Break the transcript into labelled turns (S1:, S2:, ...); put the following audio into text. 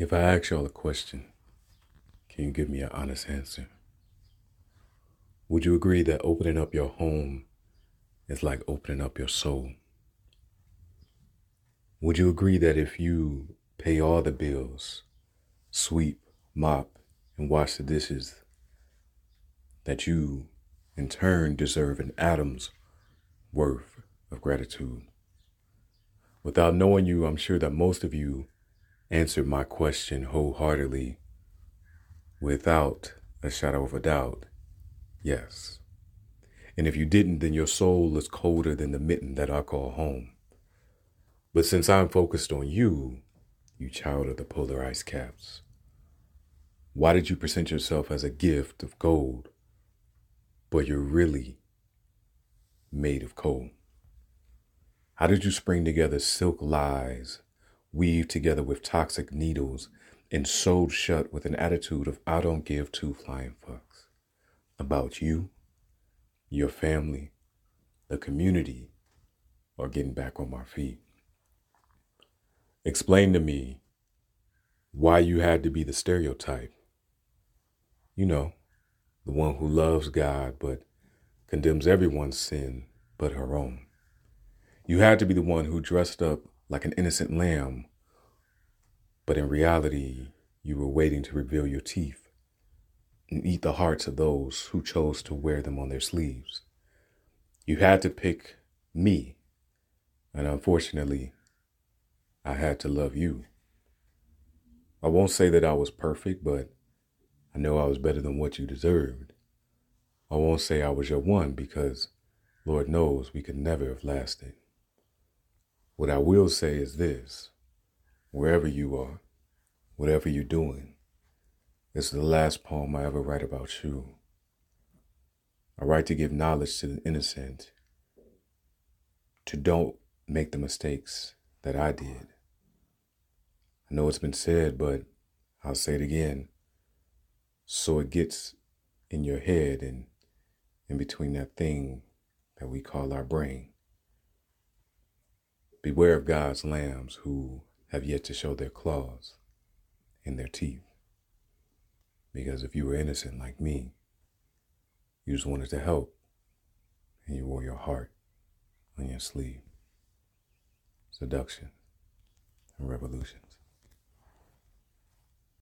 S1: If I ask y'all a question, can you give me an honest answer? Would you agree that opening up your home is like opening up your soul? Would you agree that if you pay all the bills, sweep, mop, and wash the dishes, that you in turn deserve an atom's worth of gratitude? Without knowing you, I'm sure that most of you answered my question wholeheartedly without a shadow of a doubt. Yes. And if you didn't, then your soul is colder than the mitten that I call home. But since I'm focused on you, you child of the polar ice caps, why did you present yourself as a gift of gold, but you're really made of coal? How did you spring together silk lies weaved together with toxic needles and sewed shut with an attitude of I don't give two flying fucks about you, your family, the community, or getting back on my feet. Explain to me why you had to be the stereotype. You know, the one who loves God but condemns everyone's sin but her own. You had to be the one who dressed up like an innocent lamb, but in reality, you were waiting to reveal your teeth and eat the hearts of those who chose to wear them on their sleeves. You had to pick me, and unfortunately, I had to love you. I won't say that I was perfect, but I know I was better than what you deserved. I won't say I was your one because Lord knows we could never have lasted. What I will say is this wherever you are, whatever you're doing, this is the last poem I ever write about you. I write to give knowledge to the innocent, to don't make the mistakes that I did. I know it's been said, but I'll say it again. So it gets in your head and in between that thing that we call our brain. Beware of God's lambs who have yet to show their claws and their teeth. Because if you were innocent like me, you just wanted to help and you wore your heart on your sleeve. Seduction and revolution.